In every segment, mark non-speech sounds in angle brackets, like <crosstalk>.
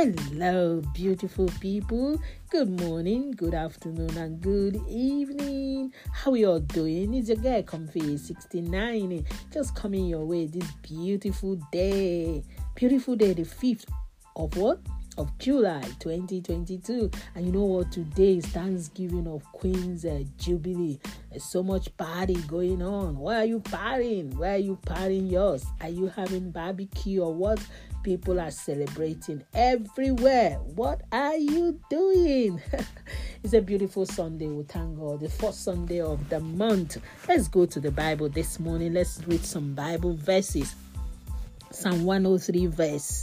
Hello, beautiful people. Good morning, good afternoon, and good evening. How are you all doing? It's your guy Comfy 69 just coming your way this beautiful day. Beautiful day, the 5th of what? Of July 2022. And you know what? Today is Thanksgiving of Queen's uh, Jubilee. There's so much party going on. Why are you partying? Why are you partying yours? Are you having barbecue or what? People are celebrating everywhere. What are you doing? <laughs> it's a beautiful Sunday. We thank God. The first Sunday of the month. Let's go to the Bible this morning. Let's read some Bible verses. Psalm 103, verse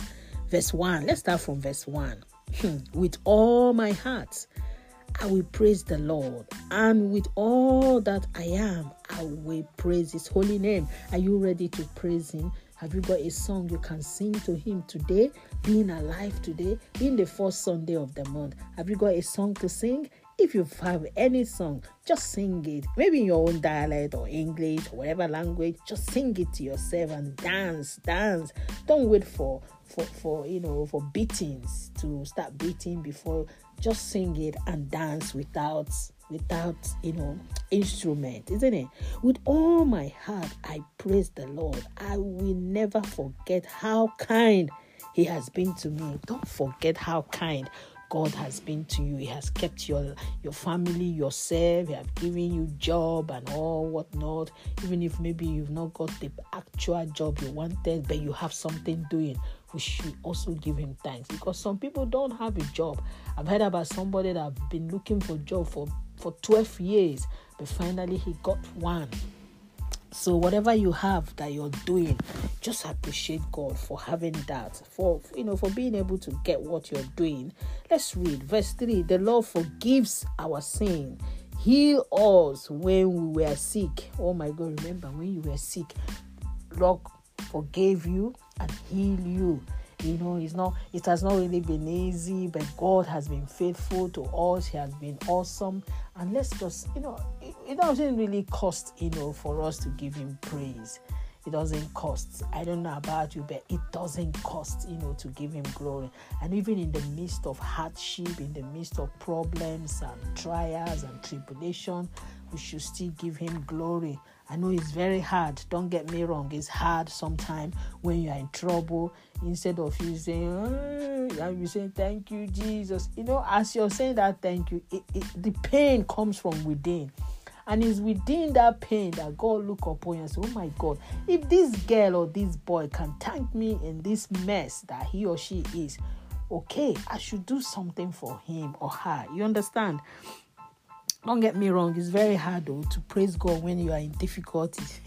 verse 1. Let's start from verse 1. Hmm. with all my heart, I will praise the Lord, and with all that I am, I will praise His holy name. Are you ready to praise Him? Have you got a song you can sing to Him today? Being alive today, being the first Sunday of the month. Have you got a song to sing? If you have any song, just sing it. Maybe in your own dialect or English or whatever language, just sing it to yourself and dance, dance. Don't wait for for for you know for beatings to start beating before just sing it and dance without without you know instrument isn't it with all my heart i praise the lord i will never forget how kind he has been to me don't forget how kind God has been to you. He has kept your your family, yourself. He have given you job and all whatnot. Even if maybe you've not got the actual job you wanted, but you have something doing, we should also give him thanks because some people don't have a job. I've heard about somebody that have been looking for job for for 12 years, but finally he got one. So whatever you have that you're doing, just appreciate God for having that, for you know, for being able to get what you're doing. Let's read verse 3. The Lord forgives our sin. Heal us when we were sick. Oh my God, remember when you were sick, Lord forgave you and heal you you know it's not it has not really been easy but god has been faithful to us he has been awesome and let's just you know it, it doesn't really cost you know for us to give him praise it doesn't cost i don't know about you but it doesn't cost you know to give him glory and even in the midst of hardship in the midst of problems and trials and tribulation we should still give him glory I know it's very hard. Don't get me wrong. It's hard sometimes when you are in trouble. Instead of you saying, oh, you saying thank you, Jesus. You know, as you're saying that thank you, it, it, the pain comes from within. And it's within that pain that God look upon you and say, Oh my God, if this girl or this boy can thank me in this mess that he or she is, okay, I should do something for him or her. You understand? Don't get me wrong, it's very hard though to praise God when you are in difficulties.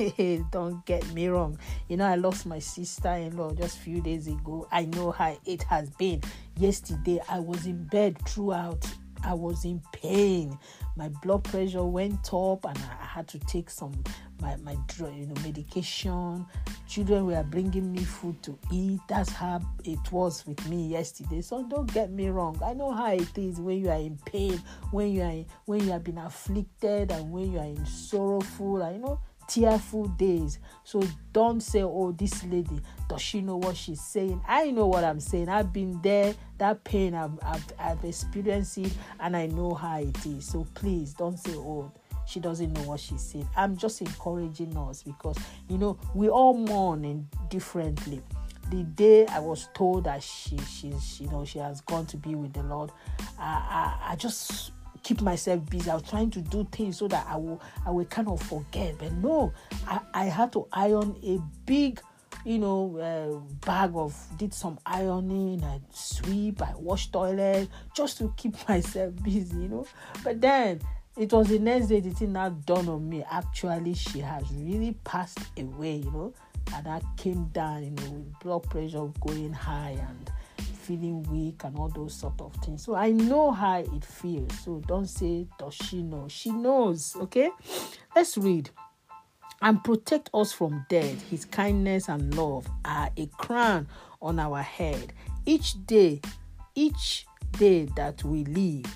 <laughs> Don't get me wrong. You know, I lost my sister in law just a few days ago. I know how it has been. Yesterday, I was in bed throughout I was in pain. My blood pressure went up, and I had to take some my my you know medication. Children were bringing me food to eat. That's how it was with me yesterday. So don't get me wrong. I know how it is when you are in pain, when you are in, when you have been afflicted, and when you are in sorrowful. I know tearful days. So don't say, oh, this lady, does she know what she's saying? I know what I'm saying. I've been there, that pain, I've, I've, I've experienced it, and I know how it is. So please don't say, oh, she doesn't know what she's saying. I'm just encouraging us because, you know, we all mourn differently the day I was told that she she's you know she has gone to be with the Lord, I, I, I just keep myself busy. I was trying to do things so that I will I will kind of forget. But no, I, I had to iron a big you know, uh, bag of did some ironing, I sweep, I wash toilet just to keep <laughs> myself busy, you know. But then it was the next day the thing that dawned on me. Actually, she has really passed away, you know, and I came down, you know, with blood pressure going high and feeling weak and all those sort of things. So I know how it feels. So don't say, does she know? She knows. Okay? Let's read. And protect us from death. His kindness and love are a crown on our head. Each day, each day that we live,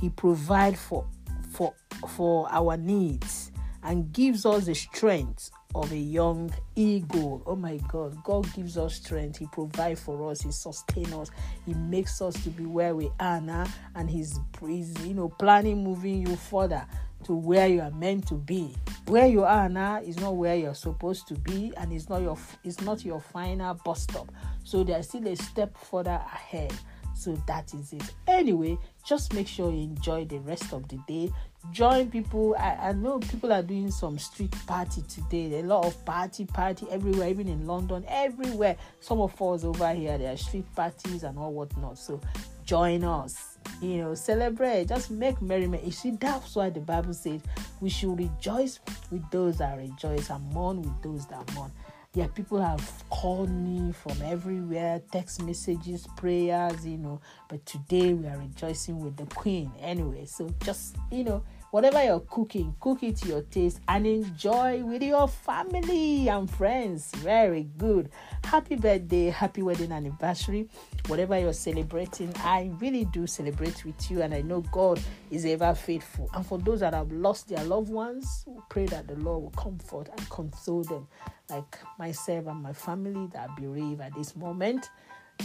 He provides for for for our needs and gives us the strength of a young eagle. Oh my God, God gives us strength. He provides for us. He sustains us. He makes us to be where we are now, and He's, he's you know planning moving you further to where you are meant to be. Where you are now is not where you're supposed to be, and it's not your it's not your final bus stop. So there's still a step further ahead. So that is it. Anyway, just make sure you enjoy the rest of the day. Join people. I, I know people are doing some street party today. A lot of party, party everywhere, even in London, everywhere. Some of us over here, there are street parties and all whatnot. So join us. You know, celebrate, just make merriment. You see, that's why the Bible says we should rejoice with those that rejoice and mourn with those that mourn. Yeah, people have called me from everywhere, text messages, prayers, you know. But today we are rejoicing with the Queen anyway. So just, you know, whatever you're cooking, cook it to your taste and enjoy with your family and friends. Very good. Happy birthday, happy wedding anniversary. Whatever you're celebrating, I really do celebrate with you, and I know God is ever faithful. And for those that have lost their loved ones, pray that the Lord will comfort and console them, like myself and my family that are bereaved at this moment.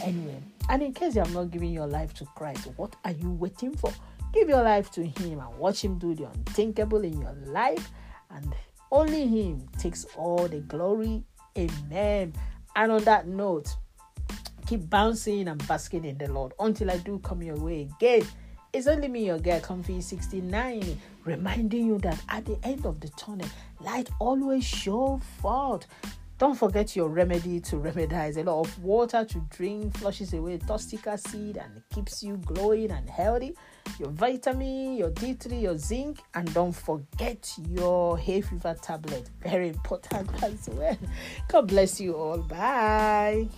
Anyway, and in case you have not given your life to Christ, what are you waiting for? Give your life to Him and watch Him do the unthinkable in your life, and only Him takes all the glory. Amen. And on that note, keep bouncing and basking in the Lord until I do come your way again. It's only me, your girl, Comfy 69, reminding you that at the end of the tunnel, light always show forth. Don't forget your remedy to remedize. A lot of water to drink flushes away toxic acid and keeps you glowing and healthy. Your vitamin, your D3, your zinc, and don't forget your hay fever tablet. Very important <laughs> as well. God bless you all. Bye.